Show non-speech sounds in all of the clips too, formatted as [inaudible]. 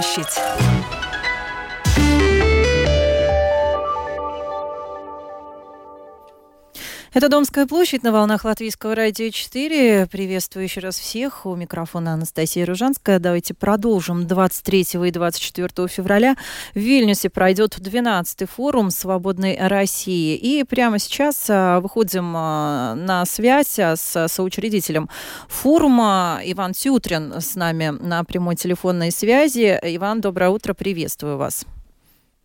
площадь. Это Домская площадь на волнах Латвийского радио 4. Приветствую еще раз всех. У микрофона Анастасия Ружанская. Давайте продолжим. 23 и 24 февраля в Вильнюсе пройдет 12-й форум «Свободной России». И прямо сейчас а, выходим а, на связь а, с соучредителем форума. Иван Тютрин с нами на прямой телефонной связи. Иван, доброе утро. Приветствую вас.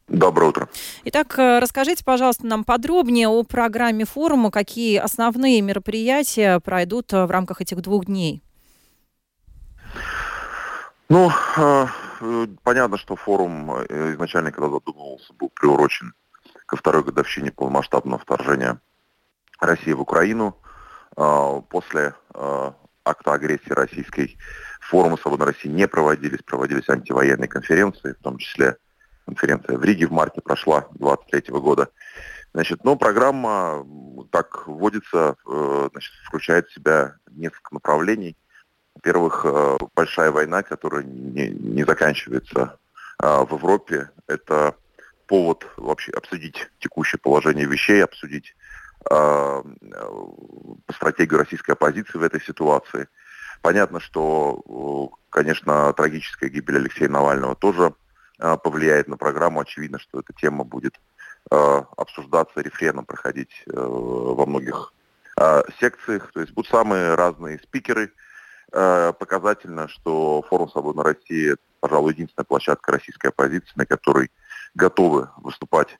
Доброе утро. Итак, э, расскажите, пожалуйста, нам подробнее о программе форума, какие основные мероприятия пройдут э, в рамках этих двух дней. Ну, э, понятно, что форум изначально, когда задумывался, был приурочен ко второй годовщине полномасштабного вторжения России в Украину. После акта агрессии российской форумы «Свободной России» не проводились, проводились антивоенные конференции, в том числе конференция в Риге в марте прошла 23 года. Значит, ну, программа так вводится, э, значит, включает в себя несколько направлений. Во-первых, э, большая война, которая не, не заканчивается э, в Европе. Это повод вообще обсудить текущее положение вещей, обсудить стратегию российской оппозиции в этой ситуации. Понятно, что, конечно, трагическая гибель Алексея Навального тоже Э, повлияет на программу. Очевидно, что эта тема будет э, обсуждаться, рефреном проходить э, во многих секциях. То есть будут самые разные спикеры. Показательно, что форум «Свободной России» пожалуй, единственная площадка российской оппозиции, на которой готовы выступать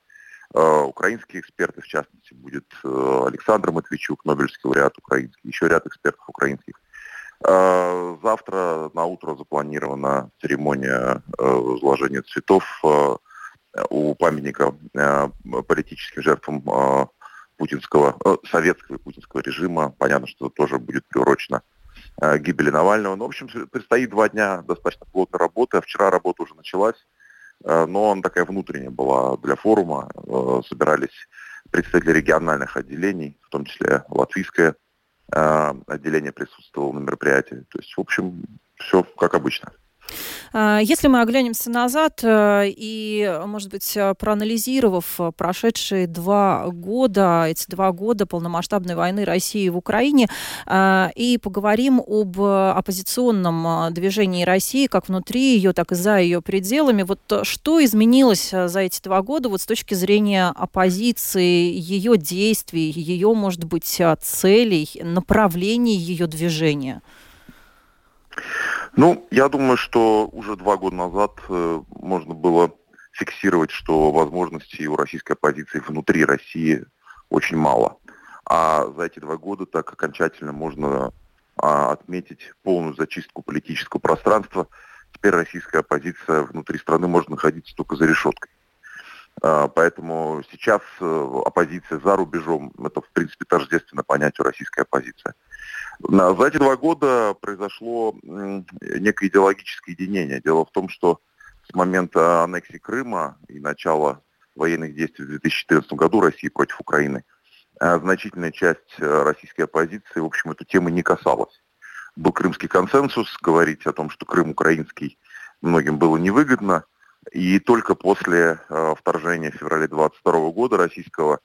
украинские эксперты, в частности, будет Александр Матвейчук, Нобелевский лауреат украинский, еще ряд экспертов украинских. Э, завтра на утро запланирована церемония э, возложения цветов э, у памятника политическим жертвам путинского, советского и путинского режима. Понятно, что это тоже будет приурочено гибели Навального. Но, ну, в общем, предстоит два дня достаточно плотной работы. Вчера работа уже началась, но она такая внутренняя была для форума. Собирались представители региональных отделений, в том числе латвийское а, отделение присутствовало на мероприятии. То есть, в общем, все как обычно. А, если мы оглянемся назад э, и, может быть, э, проанализировав прошедшие два года, эти два года полномасштабной войны России в Украине, э, и поговорим об оппозиционном движении России, как внутри ее, так и за ее пределами, вот что изменилось за эти два года вот с точки зрения оппозиции, ее действий, ее, может быть, целей, направлений ее движения? Ну, я думаю, что уже два года назад э, можно было фиксировать, что возможностей у российской оппозиции внутри России очень мало. А за эти два года так окончательно можно а, отметить полную зачистку политического пространства. Теперь российская оппозиция внутри страны может находиться только за решеткой. А, поэтому сейчас э, оппозиция за рубежом, это в принципе тождественно понятию российской оппозиции. За эти два года произошло некое идеологическое единение. Дело в том, что с момента аннексии Крыма и начала военных действий в 2014 году России против Украины э, значительная часть э, российской оппозиции, в общем, эту тему не касалась. Был крымский консенсус, говорить о том, что Крым украинский многим было невыгодно, и только после э, вторжения в феврале 2022 года российского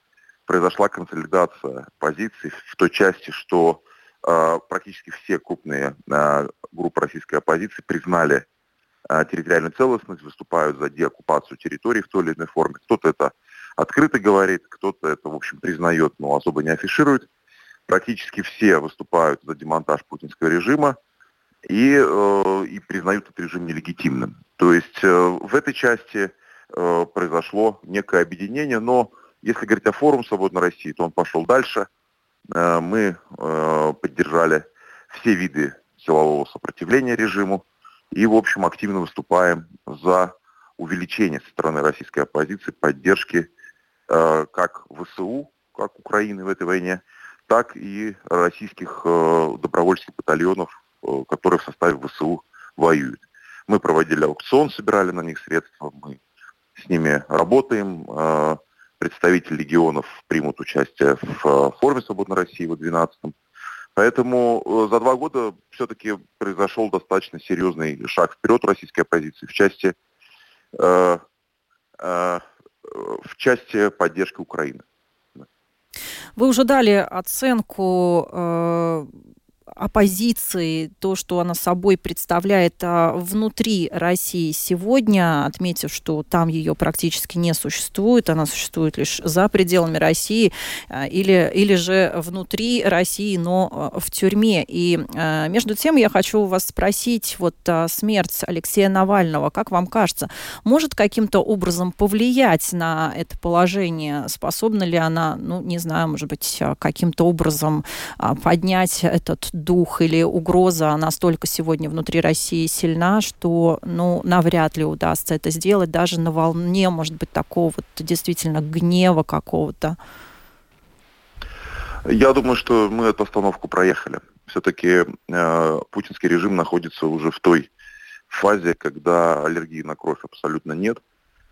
произошла консолидация позиций в той части, что практически все крупные э, группы российской оппозиции признали э, территориальную целостность, выступают за деоккупацию территории в той или иной форме. Кто-то это открыто говорит, кто-то это, в общем, признает, но особо не афиширует. Практически все выступают за демонтаж путинского режима и, э, и признают этот режим нелегитимным. То есть э, в этой части э, произошло некое объединение, но если говорить о форуме «Свободной России», то он пошел дальше. Э, мы э, поддержали все виды силового сопротивления режиму и, в общем, активно выступаем за увеличение со стороны российской оппозиции поддержки э, как ВСУ, как Украины в этой войне, так и российских добровольческих батальонов которые в составе ВСУ воюют. Мы проводили аукцион, собирали на них средства, мы с ними работаем. Представители регионов примут участие в э, форуме «Свободной России» в 12-м. Поэтому э, за два года все-таки произошел достаточно серьезный шаг вперед российской оппозиции в части, э, э, в части поддержки Украины. Вы уже дали оценку э, оппозиции, то, что она собой представляет а, внутри России сегодня, отметив, что там ее практически не существует, она существует лишь за пределами России а, или, или же внутри России, но а, в тюрьме. И между тем я хочу вас спросить, вот смерть Алексея Навального, как вам кажется, может каким-то образом повлиять на это положение? Способна ли она, ну, не знаю, может быть, каким-то образом поднять этот дух или угроза настолько сегодня внутри России сильна, что ну, навряд ли удастся это сделать даже на волне, может быть, такого вот действительно гнева какого-то. Я думаю, что мы эту остановку проехали. Все-таки э, путинский режим находится уже в той фазе, когда аллергии на кровь абсолютно нет.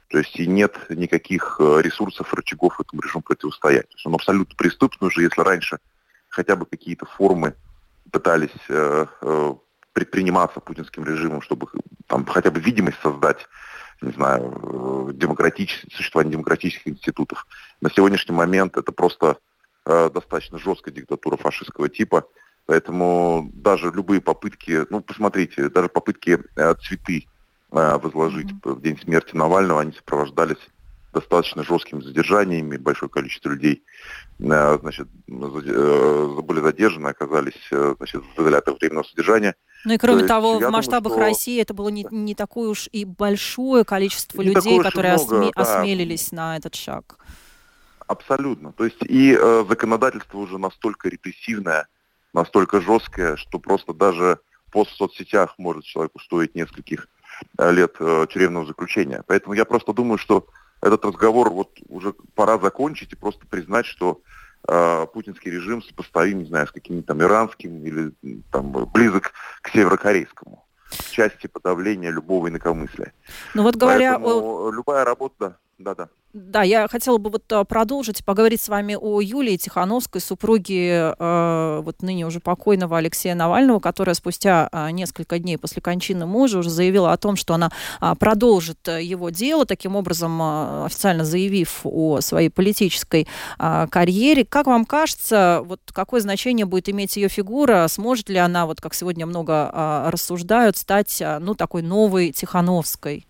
То есть и нет никаких э, ресурсов, рычагов этому режиму противостоять. То есть он абсолютно преступный уже, если раньше хотя бы какие-то формы пытались э, э, предприниматься путинским режимом, чтобы там хотя бы видимость создать, не знаю, э, демократическое, существование демократических институтов. На сегодняшний момент это просто достаточно жесткая диктатура фашистского типа, поэтому даже любые попытки, ну, посмотрите, даже попытки цветы возложить mm-hmm. в день смерти Навального, они сопровождались достаточно жесткими задержаниями, большое количество людей э, значит, э, были задержаны, оказались э, значит, в изоляторах временного содержания. Ну и кроме То того, в масштабах думаю, что... России это было не, не такое уж и большое количество не людей, которые много, осме... да. осмелились на этот шаг. Абсолютно. То есть и э, законодательство уже настолько репрессивное, настолько жесткое, что просто даже пост в соцсетях может человеку стоить нескольких лет э, тюремного заключения. Поэтому я просто думаю, что этот разговор вот уже пора закончить и просто признать, что э, путинский режим сопоставим, не знаю, с каким-нибудь там иранским или там близок к северокорейскому в части подавления любого инакомыслия. Ну вот говоря Поэтому о... любая работа, да-да. Да, я хотела бы вот а, продолжить, поговорить с вами о Юлии Тихановской, супруге э, вот ныне уже покойного Алексея Навального, которая спустя э, несколько дней после кончины мужа уже заявила о том, что она э, продолжит его дело, таким образом э, официально заявив о своей политической э, карьере. Как вам кажется, вот какое значение будет иметь ее фигура? Сможет ли она, вот как сегодня много э, рассуждают, стать, э, ну, такой новой Тихановской?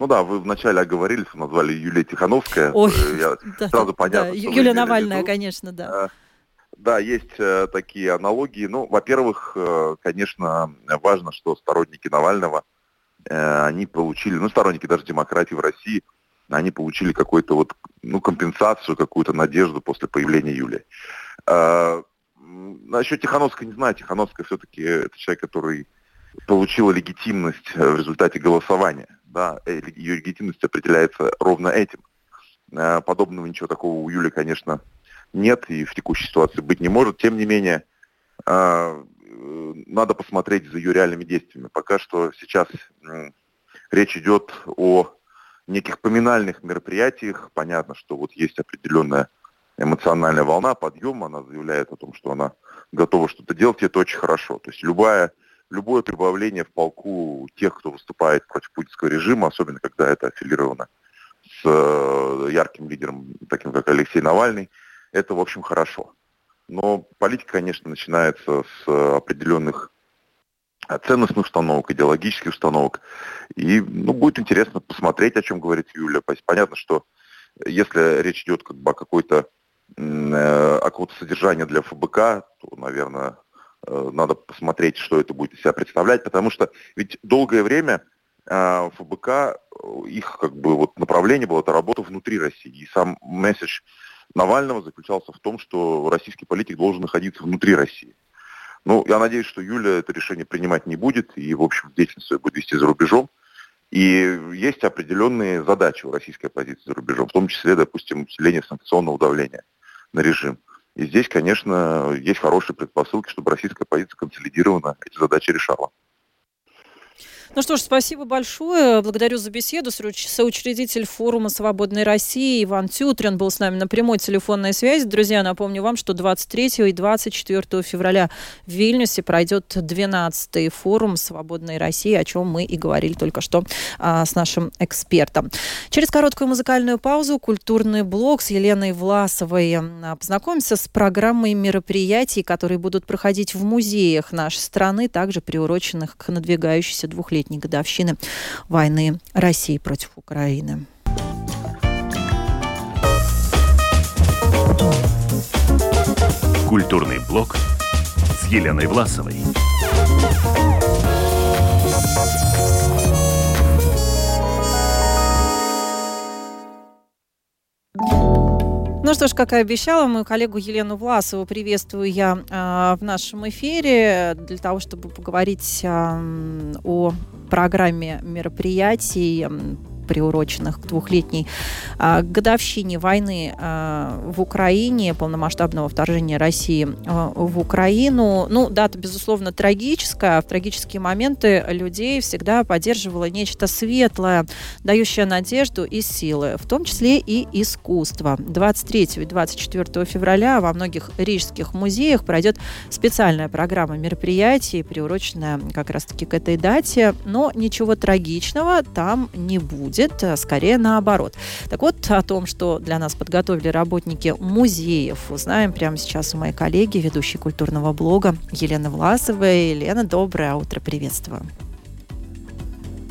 Ну да, вы вначале оговорились, назвали Юлия Тихановская. Ой, э, Я [laughs] да, сразу понятно. Да, Юлия Навальная, конечно, да. Э, да, есть э, такие аналогии. Ну, во-первых, конечно, важно, что сторонники Навального, они получили, ну, сторонники даже демократии в России, они получили какую-то вот, ну, компенсацию, какую-то надежду после появления Юлии. Насчет Тихановской не знаю. Тихановская все-таки это человек, который получила легитимность в результате голосования да, э, ее легитимность определяется ровно этим. Э, подобного ничего такого у Юли, конечно, нет и в текущей ситуации быть не может. Тем не менее, э, надо посмотреть за ее реальными действиями. Пока что сейчас речь идет о неких поминальных мероприятиях. Понятно, что вот есть определенная эмоциональная волна, подъем. Она заявляет о том, что она готова что-то делать, и это очень хорошо. То есть любая любое прибавление в полку тех, кто выступает против путинского режима, особенно когда это аффилировано с э, ярким лидером, таким как Алексей Навальный, это, в общем, хорошо. Но политика, конечно, начинается с определенных ценностных установок, идеологических установок. И ну, будет интересно посмотреть, о чем говорит Юля. Понятно, что если речь идет как бы о какой-то э, о каком-то содержании для ФБК, то, наверное, Э, надо посмотреть, что это будет из себя представлять, потому что ведь долгое время э, ФБК, э, их как бы вот направление было это работа внутри России. И сам месседж Навального заключался в том, что российский политик должен находиться внутри России. Ну, я надеюсь, что Юля это решение принимать не будет и, в общем, деятельность будет вести за рубежом. И есть определенные задачи у российской оппозиции за рубежом, в том числе, допустим, усиление санкционного давления на режим. И здесь, конечно, есть хорошие предпосылки, чтобы российская оппозиция консолидированно эти задачи решала. Ну что ж, спасибо большое. Благодарю за беседу. Соучредитель форума «Свободной России» Иван Тютрин был с нами на прямой телефонной связи. Друзья, напомню вам, что 23 и 24 февраля в Вильнюсе пройдет 12-й форум «Свободной России», о чем мы и говорили только что а, с нашим экспертом. Через короткую музыкальную паузу культурный блок с Еленой Власовой. Познакомимся с программой мероприятий, которые будут проходить в музеях нашей страны, также приуроченных к надвигающейся двухлетней. 70-летней годовщины войны России против Украины. Культурный блок с Еленой Власовой. thank you ну что ж, как и обещала, мою коллегу Елену Власову приветствую я э, в нашем эфире для того, чтобы поговорить э, о программе мероприятий приуроченных к двухлетней а, годовщине войны а, в Украине, полномасштабного вторжения России а, в Украину. Ну, дата, безусловно, трагическая. В трагические моменты людей всегда поддерживало нечто светлое, дающее надежду и силы, в том числе и искусство. 23 и 24 февраля во многих рижских музеях пройдет специальная программа мероприятий, приуроченная как раз-таки к этой дате, но ничего трагичного там не будет будет, э, скорее наоборот. Так вот, о том, что для нас подготовили работники музеев, узнаем прямо сейчас у моей коллеги, ведущей культурного блога Елены Власовой. Елена, доброе утро, приветствую.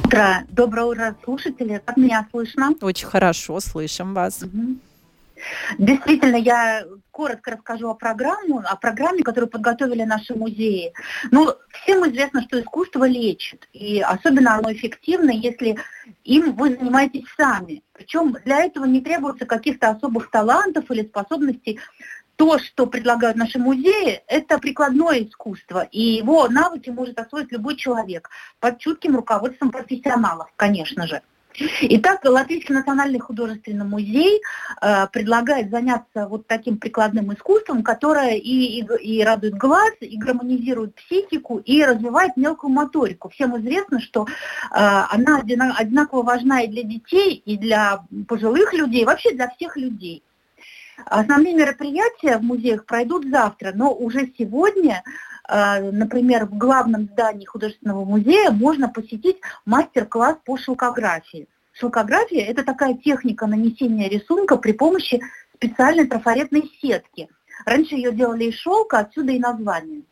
Утро. Доброе утро, слушатели. Как меня слышно? Очень хорошо, слышим вас. Угу. Действительно, я коротко расскажу о программе, о программе, которую подготовили наши музеи. Ну, всем известно, что искусство лечит, и особенно оно эффективно, если им вы занимаетесь сами. Причем для этого не требуется каких-то особых талантов или способностей. То, что предлагают наши музеи, это прикладное искусство, и его навыки может освоить любой человек под чутким руководством профессионалов, конечно же. Итак, Латвийский национальный художественный музей э, предлагает заняться вот таким прикладным искусством, которое и, и, и радует глаз, и гармонизирует психику, и развивает мелкую моторику. Всем известно, что э, она одинаково важна и для детей, и для пожилых людей, вообще для всех людей. Основные мероприятия в музеях пройдут завтра, но уже сегодня например, в главном здании художественного музея можно посетить мастер-класс по шелкографии. Шелкография – это такая техника нанесения рисунка при помощи специальной трафаретной сетки. Раньше ее делали из шелка, отсюда и название.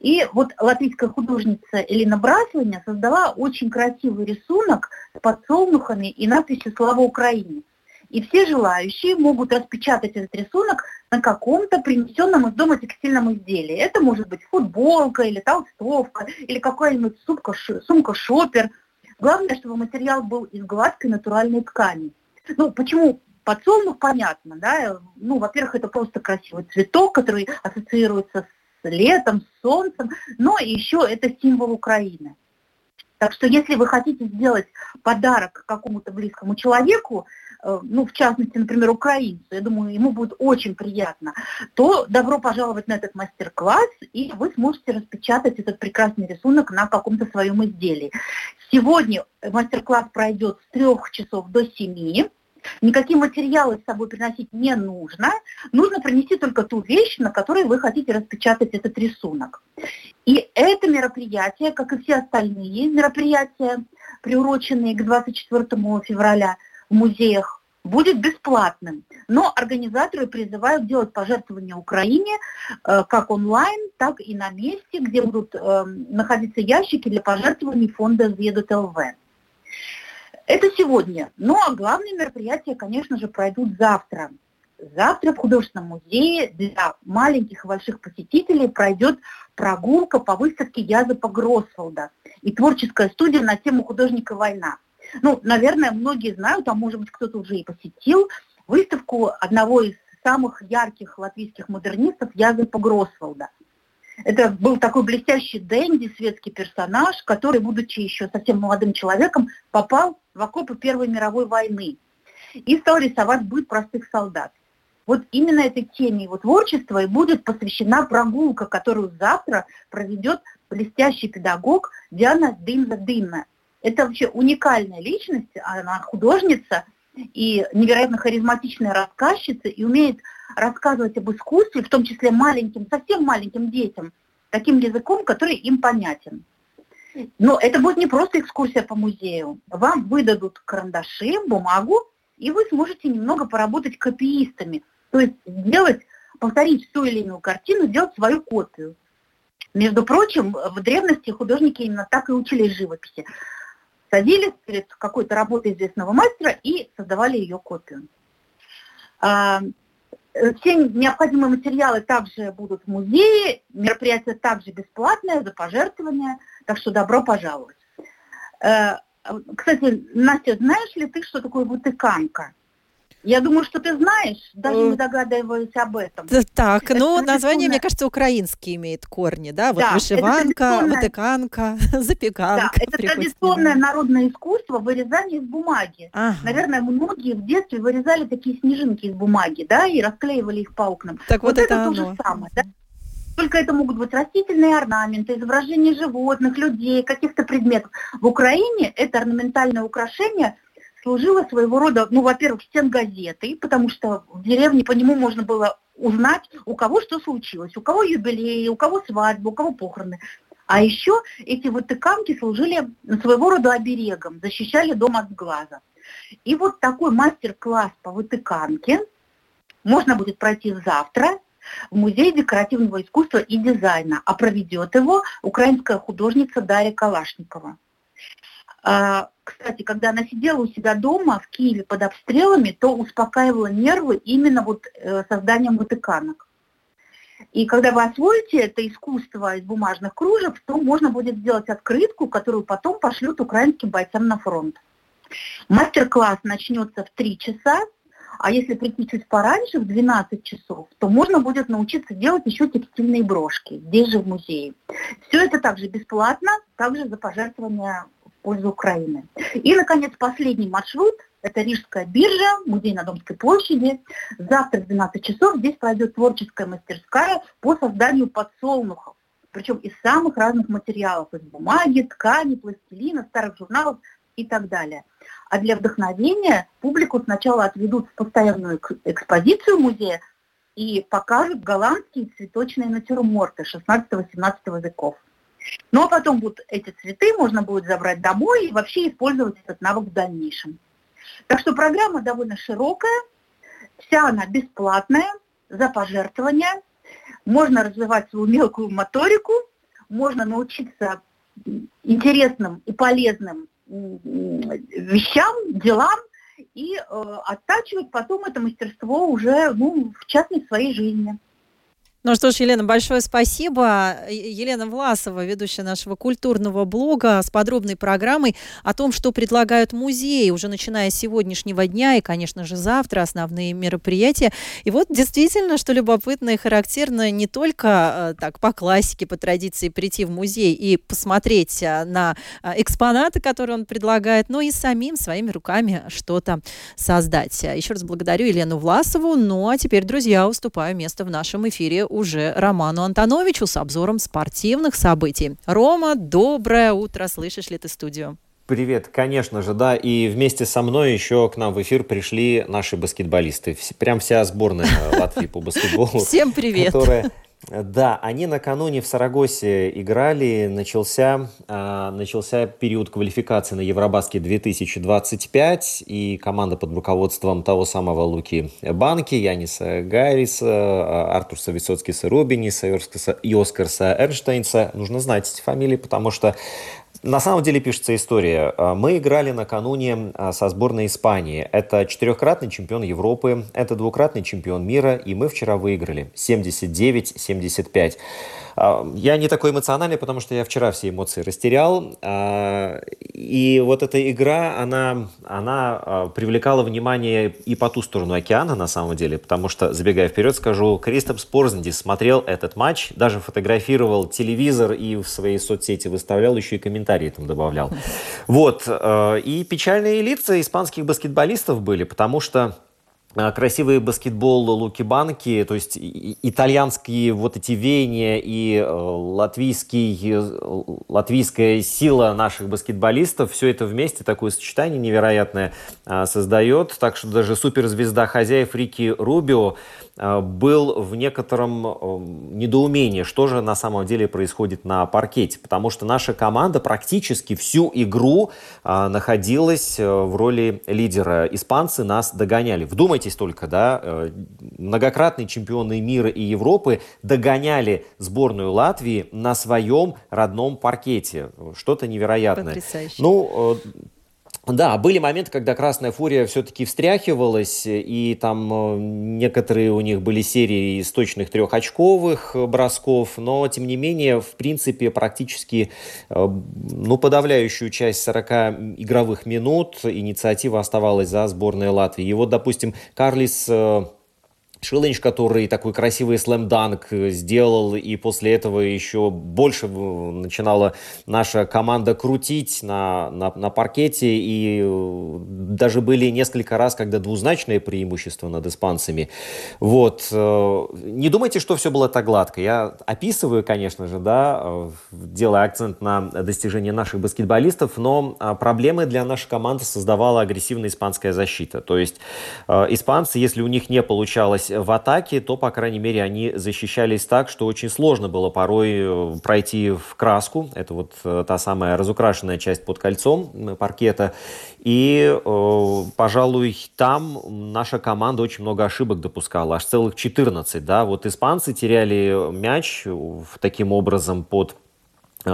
И вот латвийская художница Элина Браслиня создала очень красивый рисунок с подсолнухами и надписью «Слава Украине». И все желающие могут распечатать этот рисунок на каком-то принесенном из дома текстильном изделии. Это может быть футболка или толстовка, или какая-нибудь сумка-шопер. Главное, чтобы материал был из гладкой натуральной ткани. Ну, почему подсолнух, понятно, да? Ну, во-первых, это просто красивый цветок, который ассоциируется с летом, с солнцем, но еще это символ Украины. Так что если вы хотите сделать подарок какому-то близкому человеку, ну, в частности, например, украинцу, я думаю, ему будет очень приятно, то добро пожаловать на этот мастер-класс, и вы сможете распечатать этот прекрасный рисунок на каком-то своем изделии. Сегодня мастер-класс пройдет с трех часов до семи. Никакие материалы с собой приносить не нужно. Нужно принести только ту вещь, на которой вы хотите распечатать этот рисунок. И это мероприятие, как и все остальные мероприятия, приуроченные к 24 февраля, в музеях будет бесплатным. Но организаторы призывают делать пожертвования Украине э, как онлайн, так и на месте, где будут э, находиться ящики для пожертвований фонда «Зведут ЛВ». Это сегодня. Ну а главные мероприятия, конечно же, пройдут завтра. Завтра в художественном музее для маленьких и больших посетителей пройдет прогулка по выставке Языпа Гросволда и творческая студия на тему художника «Война». Ну, наверное, многие знают, а может быть кто-то уже и посетил, выставку одного из самых ярких латвийских модернистов Язепа Гросволда. Это был такой блестящий Дэнди, светский персонаж, который, будучи еще совсем молодым человеком, попал в окопы Первой мировой войны и стал рисовать быт простых солдат. Вот именно этой теме его творчества и будет посвящена прогулка, которую завтра проведет блестящий педагог Диана Дынна Дынна. Это вообще уникальная личность, она художница и невероятно харизматичная рассказчица, и умеет рассказывать об искусстве, в том числе маленьким, совсем маленьким детям, таким языком, который им понятен. Но это будет не просто экскурсия по музею. Вам выдадут карандаши, бумагу, и вы сможете немного поработать копиистами. То есть сделать, повторить ту или иную картину, сделать свою копию. Между прочим, в древности художники именно так и учились живописи. Садились перед какой-то работой известного мастера и создавали ее копию. А, все необходимые материалы также будут в музее, мероприятие также бесплатное, за пожертвования, так что добро пожаловать. Э, кстати, Настя, знаешь ли ты, что такое вытыканка? Я думаю, что ты знаешь, даже не догадываясь об этом. Так, это ну, название, мне кажется, украинские имеет корни, да? Вот да, вышиванка, вытыканка, [laughs] запеканка. Да, это традиционное народное искусство вырезания из бумаги. Ага. Наверное, многие в детстве вырезали такие снежинки из бумаги, да, и расклеивали их по окнам. Так вот, вот это, это то же самое, да? Только это могут быть растительные орнаменты, изображения животных, людей, каких-то предметов. В Украине это орнаментальное украшение служило своего рода, ну, во-первых, стен газеты, потому что в деревне по нему можно было узнать, у кого что случилось, у кого юбилей, у кого свадьба, у кого похороны. А еще эти вытыканки служили своего рода оберегом, защищали дом от глаза. И вот такой мастер-класс по вытыканке можно будет пройти завтра в Музее декоративного искусства и дизайна, а проведет его украинская художница Дарья Калашникова. А, кстати, когда она сидела у себя дома в Киеве под обстрелами, то успокаивала нервы именно вот э, созданием ватыканок. И когда вы освоите это искусство из бумажных кружев, то можно будет сделать открытку, которую потом пошлют украинским бойцам на фронт. Мастер-класс начнется в 3 часа, а если прийти чуть пораньше, в 12 часов, то можно будет научиться делать еще текстильные брошки здесь же в музее. Все это также бесплатно, также за пожертвования пользу Украины. И, наконец, последний маршрут – это Рижская биржа, музей на Домской площади. Завтра в 12 часов здесь пройдет творческая мастерская по созданию подсолнухов. Причем из самых разных материалов, из бумаги, ткани, пластилина, старых журналов и так далее – а для вдохновения публику сначала отведут в постоянную экспозицию музея и покажут голландские цветочные натюрморты 16-17 веков. Ну а потом будут эти цветы можно будет забрать домой и вообще использовать этот навык в дальнейшем. Так что программа довольно широкая, вся она бесплатная, за пожертвования. Можно развивать свою мелкую моторику, можно научиться интересным и полезным вещам, делам и э, оттачивать потом это мастерство уже ну, в частной своей жизни. Ну что ж, Елена, большое спасибо. Елена Власова, ведущая нашего культурного блога с подробной программой о том, что предлагают музеи уже начиная с сегодняшнего дня и, конечно же, завтра основные мероприятия. И вот действительно, что любопытно и характерно, не только э, так по классике, по традиции прийти в музей и посмотреть э, на э, экспонаты, которые он предлагает, но и самим своими руками что-то создать. Еще раз благодарю Елену Власову. Ну а теперь, друзья, уступаю место в нашем эфире уже Роману Антоновичу с обзором спортивных событий. Рома, доброе утро, слышишь ли ты студию? Привет, конечно же, да. И вместе со мной еще к нам в эфир пришли наши баскетболисты. Прям вся сборная Латвии по баскетболу. Всем привет. Которая да, они накануне в Сарагосе играли, начался, э, начался период квалификации на Евробаске 2025, и команда под руководством того самого Луки Банки, Яниса Гайриса, Артурса Высоцкиса Рубиниса и Оскарса Эрнштейнса, нужно знать эти фамилии, потому что на самом деле пишется история. А, мы играли накануне а, со сборной Испании. Это четырехкратный чемпион Европы, это двукратный чемпион мира, и мы вчера выиграли 79-75. А, я не такой эмоциональный, потому что я вчера все эмоции растерял. А, и вот эта игра, она, она а, привлекала внимание и по ту сторону океана, на самом деле, потому что, забегая вперед, скажу, Кристоп Спорзендис смотрел этот матч, даже фотографировал телевизор и в своей соцсети выставлял, еще и комментарии там добавлял. Вот. И печальные лица испанских баскетболистов были, потому что а, красивый баскетбол Луки Банки, то есть итальянские вот эти веяния и э, латвийский, э, латвийская сила наших баскетболистов, все это вместе, такое сочетание невероятное а, создает. Так что даже суперзвезда хозяев Рики Рубио был в некотором э, недоумении, что же на самом деле происходит на паркете, потому что наша команда практически всю игру э, находилась в роли лидера. Испанцы нас догоняли. Вдумайтесь только, да, многократные чемпионы мира и Европы догоняли сборную Латвии на своем родном паркете. Что-то невероятное. Потрясающе. Ну, да, были моменты, когда Красная Фурия все-таки встряхивалась, и там э, некоторые у них были серии из точных трехочковых бросков, но, тем не менее, в принципе, практически э, ну, подавляющую часть 40 игровых минут инициатива оставалась за сборной Латвии. И вот, допустим, Карлис э, Шилынч, который такой красивый слэм-данк сделал, и после этого еще больше начинала наша команда крутить на, на, на паркете, и э, даже были несколько раз, когда двузначное преимущество над испанцами. Вот. Э, не думайте, что все было так гладко. Я описываю, конечно же, да, э, делая акцент на достижения наших баскетболистов, но проблемы для нашей команды создавала агрессивная испанская защита. То есть испанцы, если у них не получалось в атаке, то, по крайней мере, они защищались так, что очень сложно было порой э, пройти в краску. Это вот э, та самая разукрашенная часть под кольцом паркета. И, э, пожалуй, там наша команда очень много ошибок допускала, аж целых 14. Да? Вот испанцы теряли мяч таким образом под Э,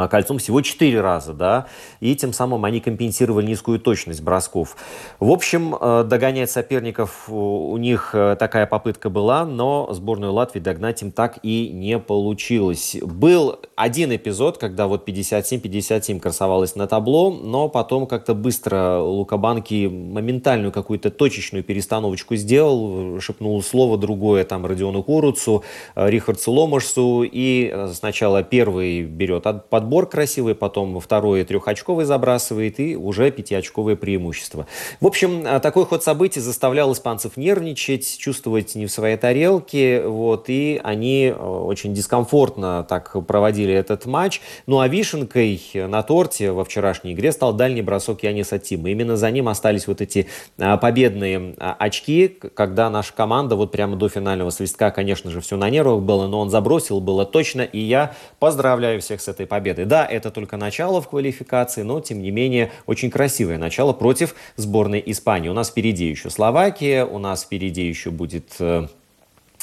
кольцом всего 4 раза, да, и тем самым они компенсировали низкую точность бросков. В общем, э, догонять соперников у них э, такая попытка была, но сборную Латвии догнать им так и не получилось. Был один эпизод, когда вот 57-57 красовалось на табло, но потом как-то быстро Лукабанки моментальную какую-то точечную перестановочку сделал, шепнул слово другое там Родиону Куруцу, Рихардсу Ломашсу, и сначала первый берет под подбор красивый, потом второе трехочковый забрасывает и уже пятиочковое преимущество. В общем, а, такой ход событий заставлял испанцев нервничать, чувствовать не в своей тарелке, вот, и они а, очень дискомфортно так проводили этот матч. Ну а вишенкой на торте во вчерашней игре стал дальний бросок Яниса Тима. Именно за ним остались вот эти а, победные очки, когда наша команда вот прямо до финального свистка, конечно же, все на нервах было, но он забросил, было точно, и я поздравляю всех с этой победой победы. Да, это только начало в квалификации, но, тем не менее, очень красивое начало против сборной Испании. У нас впереди еще Словакия, у нас впереди еще будет э,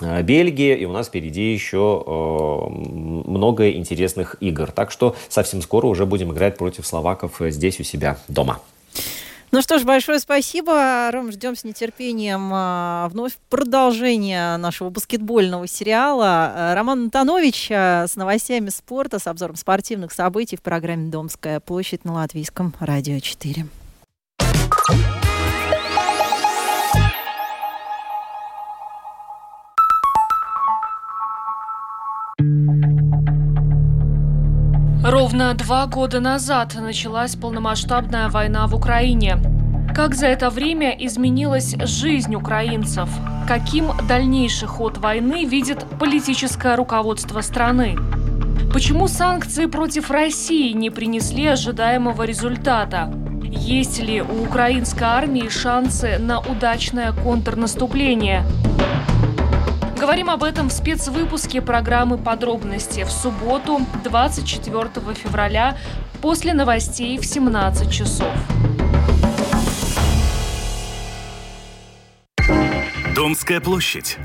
э, Бельгия, и у нас впереди еще э, много интересных игр. Так что совсем скоро уже будем играть против словаков э, здесь у себя дома. Ну что ж, большое спасибо. Ром, ждем с нетерпением а, вновь продолжение нашего баскетбольного сериала. А, Роман Антонович а, с новостями спорта, с обзором спортивных событий в программе «Домская площадь» на Латвийском радио 4. Ровно два года назад началась полномасштабная война в Украине. Как за это время изменилась жизнь украинцев? Каким дальнейший ход войны видит политическое руководство страны? Почему санкции против России не принесли ожидаемого результата? Есть ли у украинской армии шансы на удачное контрнаступление? Говорим об этом в спецвыпуске программы «Подробности» в субботу, 24 февраля, после новостей в 17 часов. Домская площадь.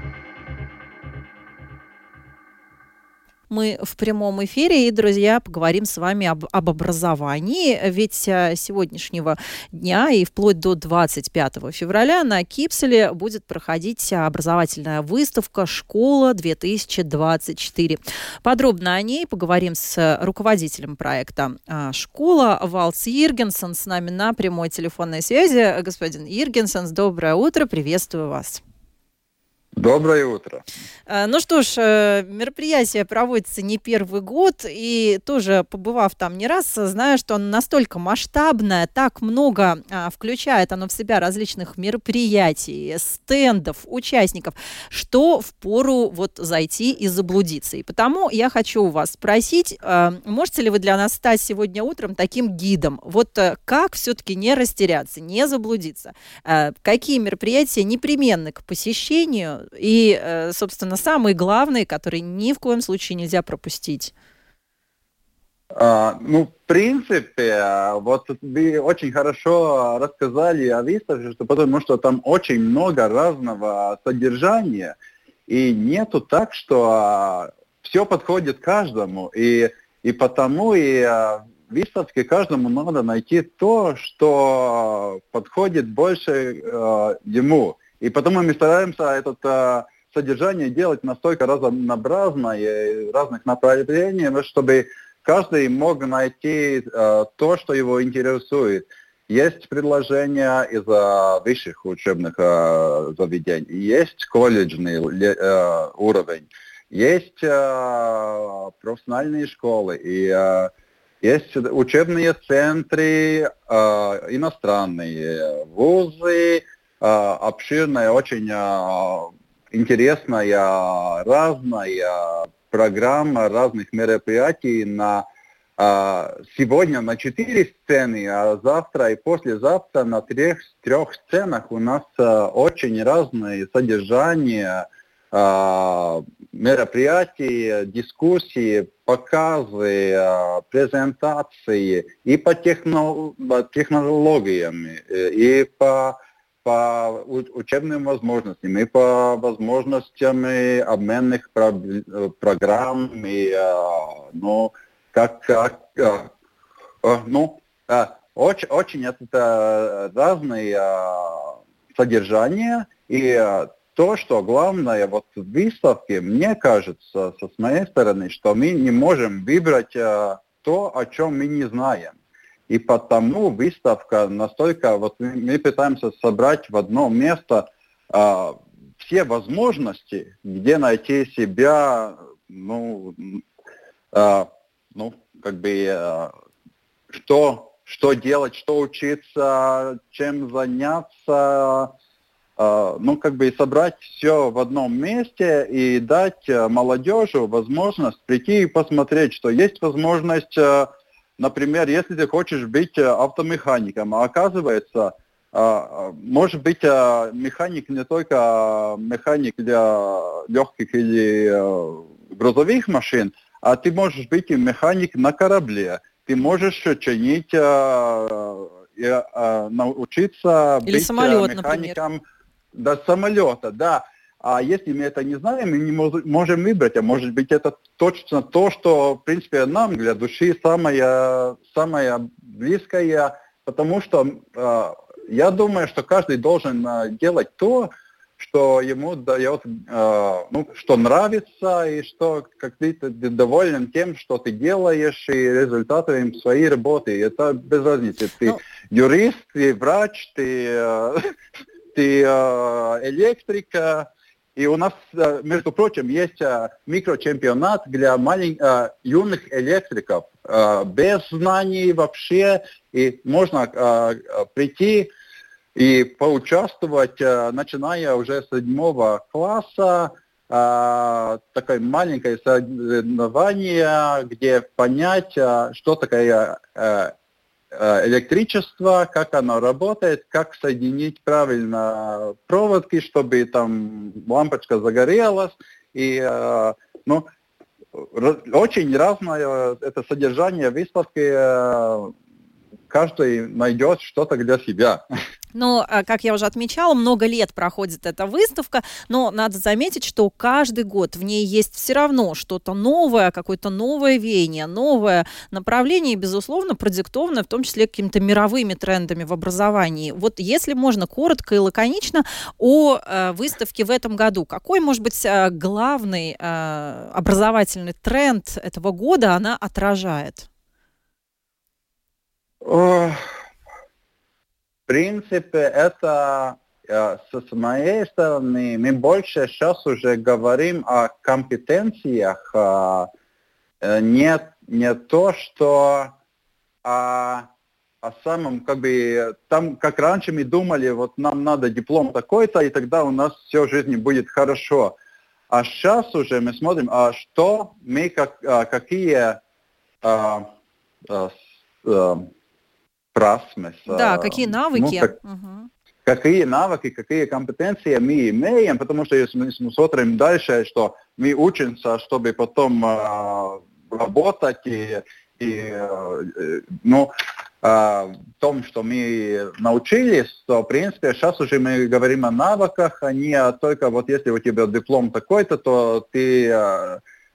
Мы в прямом эфире, и, друзья, поговорим с вами об, об образовании. Ведь э, сегодняшнего дня и вплоть до 25 февраля на Кипселе будет проходить образовательная выставка «Школа-2024». Подробно о ней поговорим с руководителем проекта а, «Школа» Валц Иргенсон с нами на прямой телефонной связи. Господин Иргенсон, доброе утро, приветствую вас. Доброе утро. Э, ну что ж, э, мероприятие проводится не первый год, и тоже побывав там не раз, знаю, что оно настолько масштабное, так много а, включает оно в себя различных мероприятий, стендов, участников, что впору вот зайти и заблудиться. И потому я хочу у вас спросить, э, можете ли вы для нас стать сегодня утром таким гидом? Вот как все-таки не растеряться, не заблудиться? Какие мероприятия непременны к посещению, и, э, собственно, самые главные, которые ни в коем случае нельзя пропустить? А, ну, в принципе, вот вы очень хорошо рассказали о выставке, что потому что там очень много разного содержания, и нету так, что а, все подходит каждому, и, и потому и а, выставке каждому надо найти то, что подходит больше э, ему. И потом мы стараемся это э, содержание делать настолько разнообразное, разных направлений, чтобы каждый мог найти э, то, что его интересует. Есть предложения из э, высших учебных э, заведений, есть колледжный э, уровень, есть э, профессиональные школы, и э, есть учебные центры э, иностранные, вузы, а, обширная, очень а, интересная, разная программа разных мероприятий на а, сегодня на четыре сцены, а завтра и послезавтра на трех, трех сценах у нас очень разные содержания, мероприятия, дискуссии, показы, презентации и по технологиям, и по по учебным возможностям и по возможностям обменных программ и ну как, как ну очень очень это разные содержания и то, что главное вот в выставке, мне кажется, со моей стороны, что мы не можем выбрать то, о чем мы не знаем. И потому выставка настолько, вот мы пытаемся собрать в одно место а, все возможности, где найти себя, ну, а, ну как бы, а, что, что делать, что учиться, чем заняться, а, ну, как бы собрать все в одном месте и дать молодежи возможность прийти и посмотреть, что есть возможность Например, если ты хочешь быть э, автомехаником, а оказывается, а, может быть э, механик не только а, механик для легких или э, грузовых машин, а ты можешь быть и механик на корабле. Ты можешь чинить, научиться или быть самолет, механиком например. до самолета, да. А если мы это не знаем, мы не можем выбрать, а может быть это точно то, что, в принципе, нам для души самое, самое близкое, потому что э, я думаю, что каждый должен э, делать то, что ему дает, э, ну, что нравится, и что как ты, ты доволен тем, что ты делаешь, и результатами своей работы. Это без разницы. Ты ну... юрист, ты врач, ты, э, [laughs] ты э, электрика, и у нас, э, между прочим, есть э, микрочемпионат для малень... Э, юных электриков. Без знаний вообще. И можно прийти и поучаствовать, начиная уже с седьмого класса, такое маленькое соревнование, где понять, что такое электричество, как оно работает, как соединить правильно проводки, чтобы там лампочка загорелась. И э, ну, очень разное это содержание выставки. Каждый найдет что-то для себя. Но, а, как я уже отмечала, много лет проходит эта выставка, но надо заметить, что каждый год в ней есть все равно что-то новое, какое-то новое веяние, новое направление, и, безусловно, продиктованное в том числе какими-то мировыми трендами в образовании. Вот если можно коротко и лаконично о э, выставке в этом году, какой, может быть, э, главный э, образовательный тренд этого года она отражает? В принципе, это с моей стороны, мы больше сейчас уже говорим о компетенциях, не, не то, что о о самом, как бы, там, как раньше мы думали, вот нам надо диплом такой-то, и тогда у нас все в жизни будет хорошо. А сейчас уже мы смотрим, а что мы, как, а, какие а, а, прасмес. Да, а, какие навыки. Ну, как, угу. Какие навыки, какие компетенции мы имеем, потому что если мы смотрим дальше, что мы учимся, чтобы потом а, работать и, и э, ну, а, в том, что мы научились, то, в принципе, сейчас уже мы говорим о навыках, а не только вот если у тебя диплом такой-то, то ты,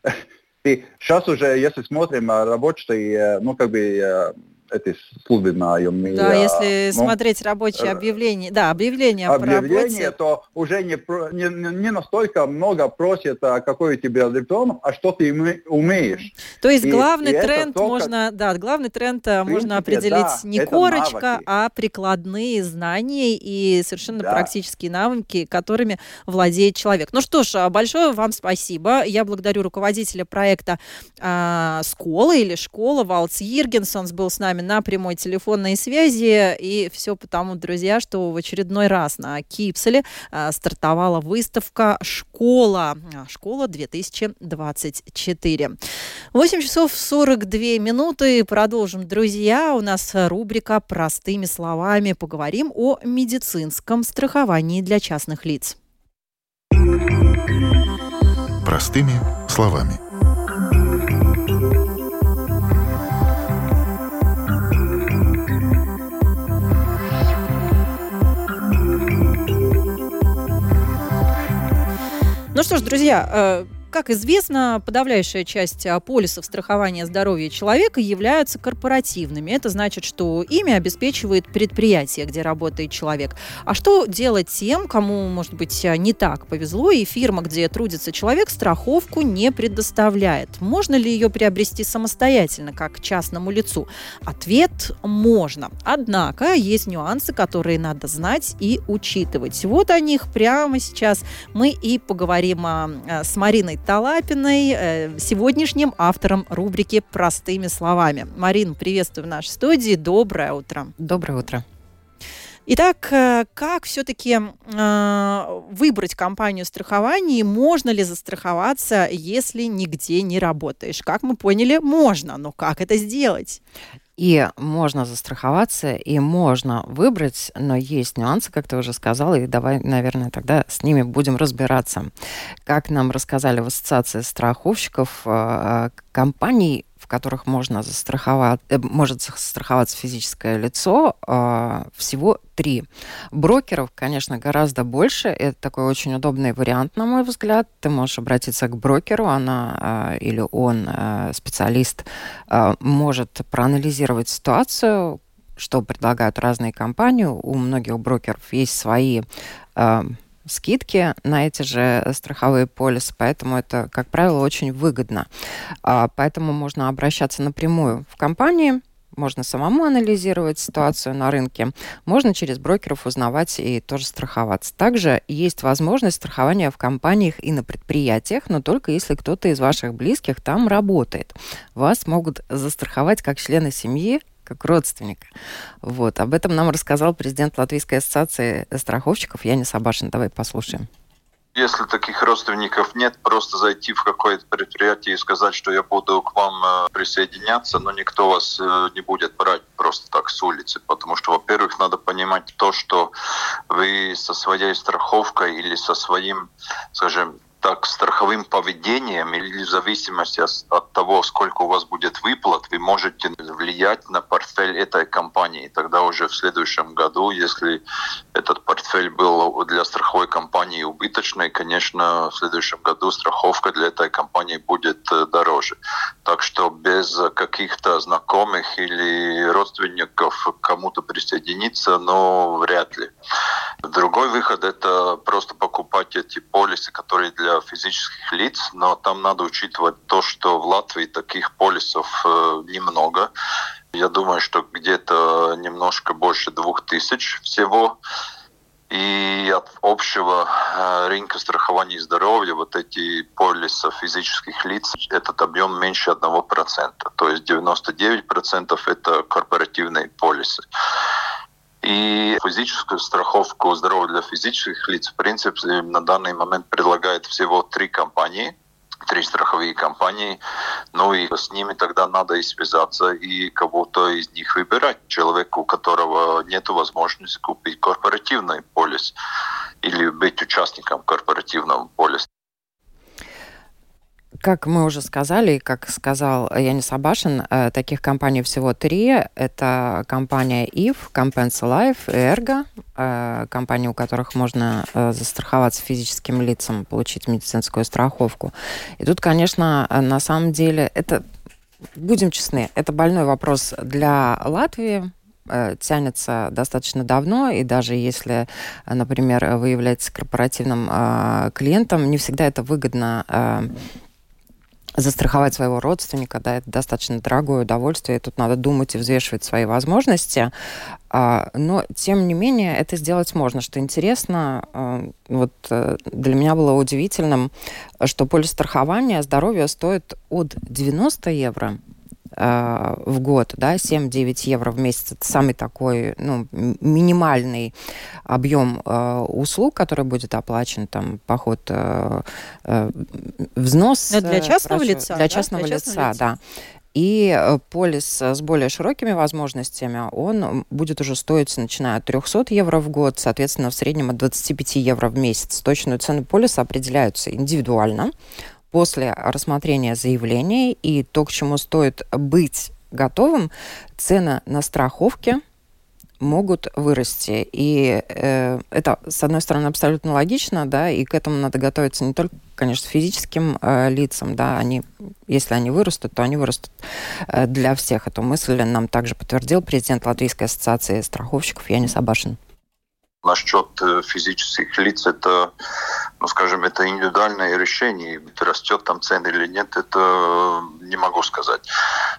[laughs] ты сейчас уже, если смотрим рабочий, э, ну, как бы э, эти служебные. Да, если ну, смотреть рабочие э, объявления, да, объявления, объявления по то уже не, не, не настолько много просят, а какой у тебя диплом, а что ты умеешь. То есть и, главный и тренд только... можно, да, главный тренд э, принципе, можно определить да, не корочка, навыки. а прикладные знания и совершенно да. практические навыки, которыми владеет человек. Ну что ж, а, большое вам спасибо. Я благодарю руководителя проекта э, «Скола» или «Школа» Валц Иргенсон был с нами нами на прямой телефонной связи. И все потому, друзья, что в очередной раз на Кипселе а, стартовала выставка «Школа». А, Школа 2024. 8 часов 42 минуты. Продолжим, друзья. У нас рубрика «Простыми словами». Поговорим о медицинском страховании для частных лиц. Простыми словами. Ну что ж, друзья, э, как известно, подавляющая часть а, полисов страхования здоровья человека являются корпоративными. Это значит, что ими обеспечивает предприятие, где работает человек. А что делать тем, кому, может быть, а, не так повезло, и фирма, где трудится человек, страховку не предоставляет? Можно ли ее приобрести самостоятельно, как частному лицу? Ответ – можно. Однако есть нюансы, которые надо знать и учитывать. Вот о них прямо сейчас мы и поговорим а, с Мариной Талапиной, э, сегодняшним автором рубрики «Простыми словами». Марин, приветствую в нашей студии. Доброе утро. Доброе утро. Итак, э, как все-таки э, выбрать компанию страхования? Можно ли застраховаться, если нигде не работаешь? Как мы поняли, можно, но как это сделать? И можно застраховаться, и можно выбрать, но есть нюансы, как ты уже сказала, и давай, наверное, тогда с ними будем разбираться. Как нам рассказали в Ассоциации страховщиков, э, компаний которых можно застраховать, э, может застраховаться физическое лицо, э, всего три. Брокеров, конечно, гораздо больше. Это такой очень удобный вариант, на мой взгляд. Ты можешь обратиться к брокеру, она э, или он, специалист, может проанализировать ситуацию, что предлагают разные компании. У многих брокеров есть свои скидки на эти же страховые полисы, поэтому это, как правило, очень выгодно. А, поэтому можно обращаться напрямую в компании, можно самому анализировать ситуацию на рынке, можно через брокеров узнавать и тоже страховаться. Также есть возможность страхования в компаниях и на предприятиях, но только если кто-то из ваших близких там работает. Вас могут застраховать как члены семьи, как родственника. Вот. Об этом нам рассказал президент Латвийской ассоциации страховщиков Янис Абашин. Давай послушаем. Если таких родственников нет, просто зайти в какое-то предприятие и сказать, что я буду к вам э, присоединяться, но никто вас э, не будет брать просто так с улицы, потому что, во-первых, надо понимать то, что вы со своей страховкой или со своим, скажем, так страховым поведением или в зависимости от того, сколько у вас будет выплат, вы можете влиять на портфель этой компании. Тогда уже в следующем году, если этот портфель был для страховой компании убыточный, конечно, в следующем году страховка для этой компании будет э, дороже. Так что без каких-то знакомых или родственников кому-то присоединиться, но вряд ли. Другой выход – это просто покупать эти полисы, которые для для физических лиц, но там надо учитывать то, что в Латвии таких полисов э, немного. Я думаю, что где-то немножко больше двух тысяч всего. И от общего э, рынка страхования здоровья вот эти полисы физических лиц, этот объем меньше 1%. То есть 99% это корпоративные полисы. И физическую страховку здоровья для физических лиц, в принципе, на данный момент предлагает всего три компании – три страховые компании, ну и с ними тогда надо и связаться, и кого-то из них выбирать. Человеку, у которого нет возможности купить корпоративный полис или быть участником корпоративного полиса. Как мы уже сказали, и как сказал Янис Абашин, э, таких компаний всего три. Это компания IF, Compensa Life и Ergo, э, компании, у которых можно э, застраховаться физическим лицам, получить медицинскую страховку. И тут, конечно, на самом деле, это, будем честны, это больной вопрос для Латвии, тянется достаточно давно, и даже если, например, вы являетесь корпоративным клиентом, не всегда это выгодно застраховать своего родственника, да, это достаточно дорогое удовольствие, и тут надо думать и взвешивать свои возможности. А, но, тем не менее, это сделать можно. Что интересно, а, вот э, для меня было удивительным, что полис страхования здоровья стоит от 90 евро Э, в год, да, 7-9 евро в месяц, это самый такой, ну, минимальный объем э, услуг, который будет оплачен, там, поход, э, э, взнос. Но для частного прошу, лица, Для да? частного для лица, лица, да. И полис с более широкими возможностями, он будет уже стоить, начиная от 300 евро в год, соответственно, в среднем от 25 евро в месяц. Точную цену полиса определяются индивидуально после рассмотрения заявления и то, к чему стоит быть готовым, цены на страховки могут вырасти. И э, это, с одной стороны, абсолютно логично, да, и к этому надо готовиться не только, конечно, физическим э, лицам, да, они, если они вырастут, то они вырастут э, для всех. Эту мысль нам также подтвердил президент Латвийской ассоциации страховщиков Янис Абашин. Насчет э, физических лиц это, ну скажем, это индивидуальное решение. Растет там цены или нет, это не могу сказать.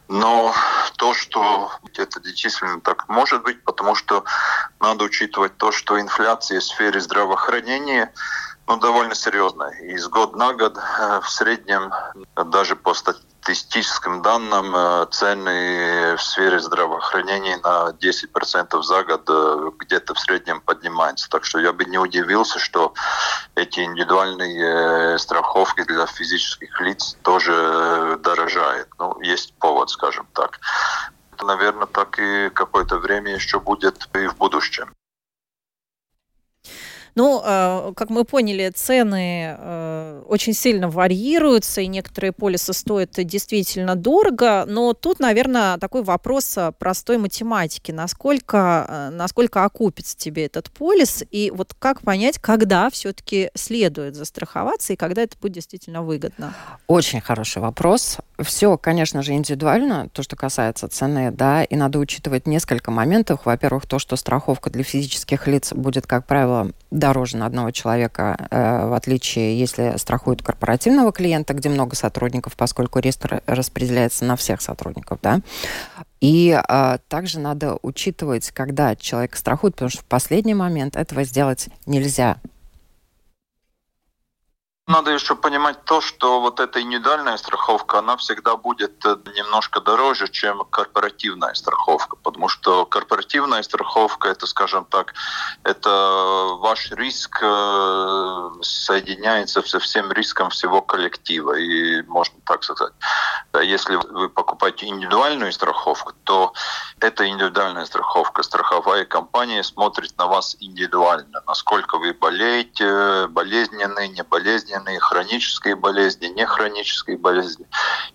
Но то, что это действительно так может быть, потому что надо учитывать то, что инфляция в сфере здравоохранения ну, довольно серьезная. Из года на год э, в среднем даже по статистике статистическим данным э, цены в сфере здравоохранения на 10% за год э, где-то в среднем поднимаются. Так что я бы не удивился, что эти индивидуальные э, страховки для физических лиц тоже дорожают. Ну, есть повод, скажем так. Это, наверное, так и какое-то время еще будет и в будущем. Ну, э, как мы поняли, цены э, очень сильно варьируются, и некоторые полисы стоят действительно дорого, но тут, наверное, такой вопрос простой математики. Насколько, э, насколько окупится тебе этот полис, и вот как понять, когда все-таки следует застраховаться, и когда это будет действительно выгодно? Очень хороший вопрос. Все, конечно же, индивидуально, то, что касается цены, да, и надо учитывать несколько моментов. Во-первых, то, что страховка для физических лиц будет, как правило, дороже на одного человека, э, в отличие, если страхуют корпоративного клиента, где много сотрудников, поскольку риск распределяется на всех сотрудников, да. И э, также надо учитывать, когда человек страхует, потому что в последний момент этого сделать нельзя. Надо еще понимать то, что вот эта индивидуальная страховка, она всегда будет э, немножко дороже, чем корпоративная страховка, потому что корпоративная страховка, это, скажем так, это ваш риск э, соединяется со всем риском всего коллектива, и можно так сказать. Если вы покупаете индивидуальную страховку, то эта индивидуальная страховка, страховая компания смотрит на вас индивидуально, насколько вы болеете, болезненные, не болезненные, болезненные, хронические болезни, не хронические болезни.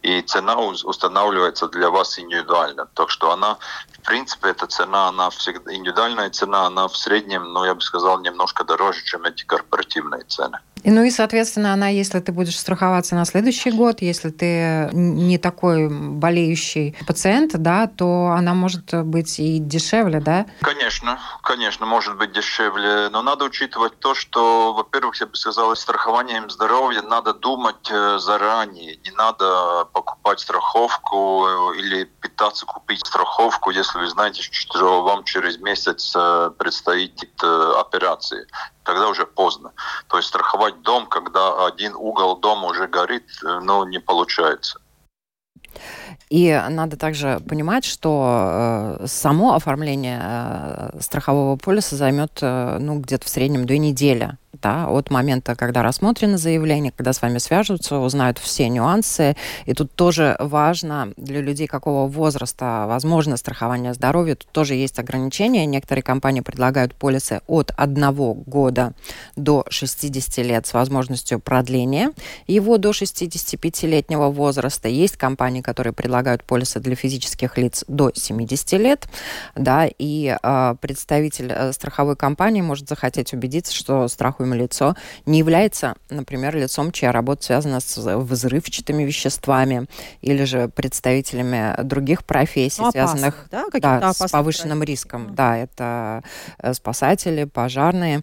И цена устанавливается для вас индивидуально. Так что она, принципе, эта цена, она всегда, индивидуальная цена, она в среднем, ну, я бы сказал, немножко дороже, чем эти корпоративные цены. Ну и, соответственно, она, если ты будешь страховаться на следующий год, если ты не такой болеющий пациент, да, то она может быть и дешевле, да? Конечно, конечно, может быть дешевле. Но надо учитывать то, что, во-первых, я бы сказал, страхованием здоровья надо думать э, заранее. Не надо покупать страховку э, или пытаться купить страховку, если вы знаете, что вам через месяц э, предстоит э, операции. Тогда уже поздно. То есть страховать дом, когда один угол дома уже горит, ну, не получается. И надо также понимать, что э, само оформление э, страхового полиса займет э, ну, где-то в среднем две недели да, от момента, когда рассмотрено заявление, когда с вами свяжутся, узнают все нюансы. И тут тоже важно для людей, какого возраста возможно страхование здоровья. Тут тоже есть ограничения. Некоторые компании предлагают полисы от одного года до 60 лет с возможностью продления его до 65-летнего возраста. Есть компании, которые предлагают полисы для физических лиц до 70 лет. Да, и э, представитель страховой компании может захотеть убедиться, что страхуемый лицо не является, например, лицом, чья работа связана с взрывчатыми веществами или же представителями других профессий, ну, связанных да, да, с повышенным профессий. риском. Да, это э, спасатели, пожарные.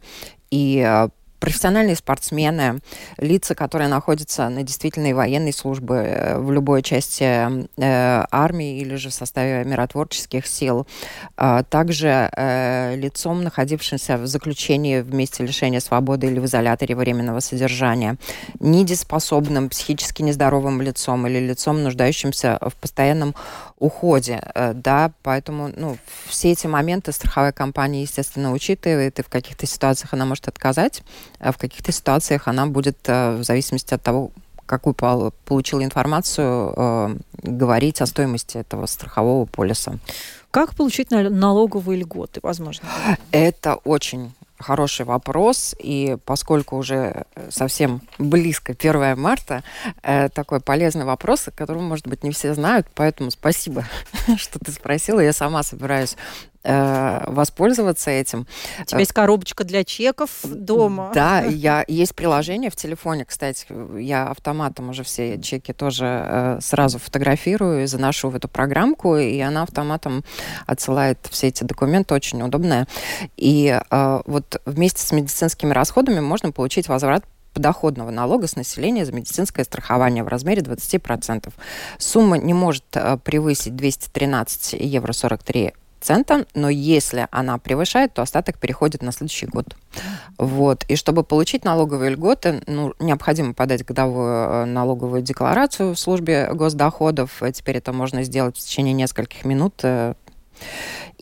И э, профессиональные спортсмены, лица, которые находятся на действительной военной службе э, в любой части э, армии или же в составе миротворческих сил, э, также э, лицом, находившимся в заключении в месте лишения свободы или в изоляторе временного содержания, недееспособным, психически нездоровым лицом или лицом, нуждающимся в постоянном уходе, да, поэтому, ну, все эти моменты страховая компания, естественно, учитывает, и в каких-то ситуациях она может отказать, а в каких-то ситуациях она будет, э, в зависимости от того, какую получила информацию, э, говорить о стоимости этого страхового полиса. Как получить налоговые льготы, возможно? Это очень хороший вопрос, и поскольку уже совсем близко 1 марта, э, такой полезный вопрос, о котором, может быть, не все знают, поэтому спасибо, [laughs] что ты спросила. Я сама собираюсь э, воспользоваться этим. У тебя есть коробочка для чеков дома. Да, [laughs] я, есть приложение в телефоне, кстати, я автоматом уже все чеки тоже э, сразу фотографирую и заношу в эту программку, и она автоматом отсылает все эти документы, очень удобная. И э, вот вместе с медицинскими расходами можно получить возврат подоходного налога с населения за медицинское страхование в размере 20%. Сумма не может э, превысить 213 евро 43 цента, но если она превышает, то остаток переходит на следующий год. Вот. И чтобы получить налоговые льготы, ну, необходимо подать годовую э, налоговую декларацию в службе госдоходов. Теперь это можно сделать в течение нескольких минут э,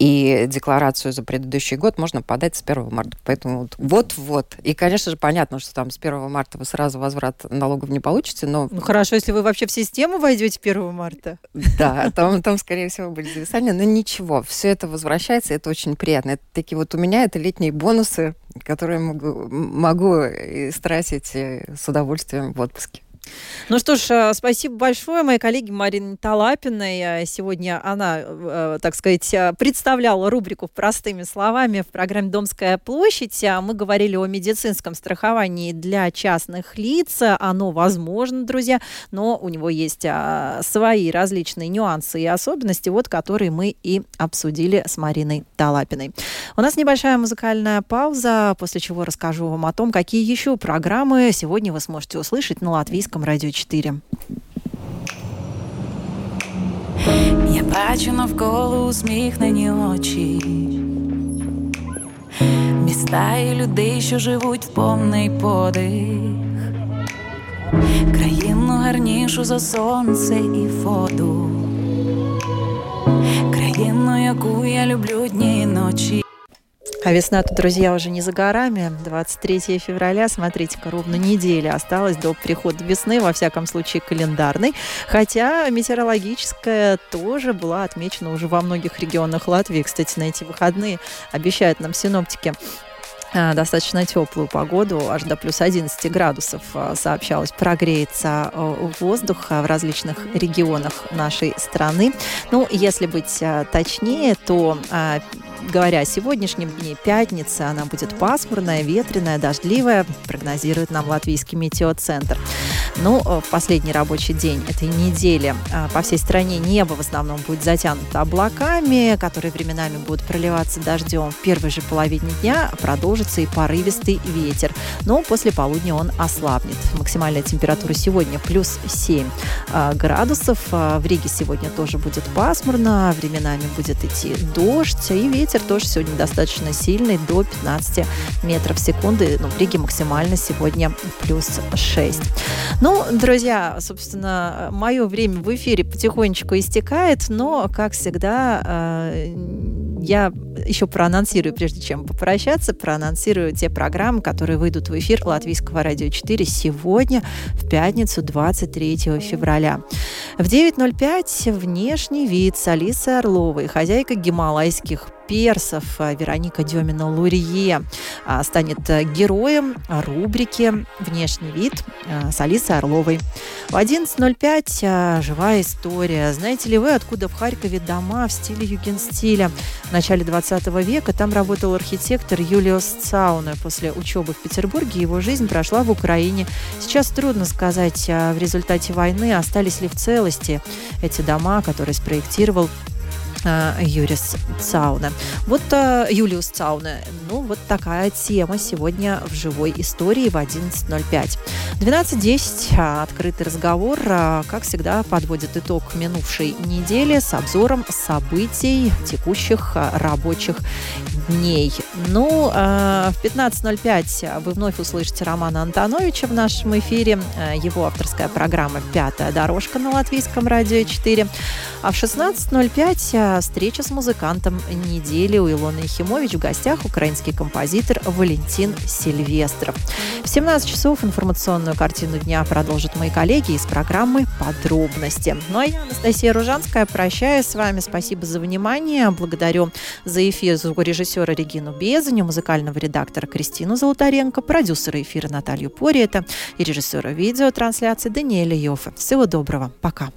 и декларацию за предыдущий год можно подать с 1 марта. Поэтому вот-вот. И, конечно же, понятно, что там с 1 марта вы сразу возврат налогов не получите, но... Ну, хорошо, если вы вообще в систему войдете 1 марта. Да, там, там скорее всего, будет зависание, но ничего, все это возвращается, это очень приятно. Это такие вот у меня это летние бонусы, которые могу, могу истратить э, с удовольствием в отпуске. Ну что ж, э, спасибо большое моей коллеге Марине Талапиной. Э, сегодня она, э, так сказать, представляла рубрику «Простыми словами» в программе «Домская площадь». А мы говорили о медицинском страховании для частных лиц. Оно возможно, друзья, но у него есть свои различные нюансы и особенности, вот которые мы и обсудили с Мариной Талапиной. У нас небольшая музыкальная пауза, после чего расскажу вам о том, какие еще программы сегодня вы сможете услышать на латвийском Латвійському радіо 4. Я бачу навколо усміхнені очі, міста і людей, що живуть в повний подих, країну гарнішу за сонце і воду, країну, яку я люблю дні і ночі. А весна-то, друзья, уже не за горами. 23 февраля, смотрите-ка, ровно неделя осталась до прихода весны, во всяком случае календарной. Хотя метеорологическая тоже была отмечена уже во многих регионах Латвии. Кстати, на эти выходные обещают нам синоптики достаточно теплую погоду, аж до плюс 11 градусов э, сообщалось, прогреется э, воздух в различных регионах нашей страны. Ну, если быть точнее, то говоря о сегодняшнем дне, пятница, она будет пасмурная, ветреная, дождливая, прогнозирует нам латвийский метеоцентр. Ну, в последний рабочий день этой недели по всей стране небо в основном будет затянуто облаками, которые временами будут проливаться дождем. В первой же половине дня продолжится и порывистый ветер. Но после полудня он ослабнет. Максимальная температура сегодня плюс 7 градусов. В Риге сегодня тоже будет пасмурно, временами будет идти дождь, и ветер тоже сегодня достаточно сильный, до 15 метров в секунду. Ну, в Риге максимально сегодня плюс 6. Ну, друзья, собственно, мое время в эфире потихонечку истекает, но, как всегда, э, я еще проанонсирую, прежде чем попрощаться, проанонсирую те программы, которые выйдут в эфир Латвийского радио 4 сегодня, в пятницу, 23 февраля. В 9.05 внешний вид с Алисой Орловой, хозяйка гималайских персов а, Вероника Демина-Лурье а, станет э, героем рубрики «Внешний вид» с Алисой Орловой. В 11.05 живая история. Знаете ли вы, откуда в Харькове дома в стиле югенстиля? В начале 20 века там работал архитектор Юлиус Цауна. После учебы в Петербурге его жизнь прошла в Украине. Сейчас трудно сказать, в результате войны остались ли в целости эти дома, которые спроектировал Э, Юрис Цауна. Вот э, Юлиус Цауна. Ну, вот такая тема сегодня в живой истории в 11.05. 12.10. Э, открытый разговор, как всегда, подводит итог минувшей недели с обзором событий текущих рабочих дней. Ну, в 15.05 вы вновь услышите Романа Антоновича в нашем эфире. Его авторская программа «Пятая дорожка» на Латвийском радио 4. А в 16.05 встреча с музыкантом недели у Илоны Ехимович в гостях украинский композитор Валентин Сильвестров. В 17 часов информационную картину дня продолжат мои коллеги из программы «Подробности». Ну а я, Анастасия Ружанская, прощаюсь с вами. Спасибо за внимание. Благодарю за эфир звукорежиссера Регину Безаню, музыкального редактора Кристину Золотаренко, продюсера эфира Наталью Пориета и режиссера видеотрансляции Даниэля Йофа. Всего доброго. Пока.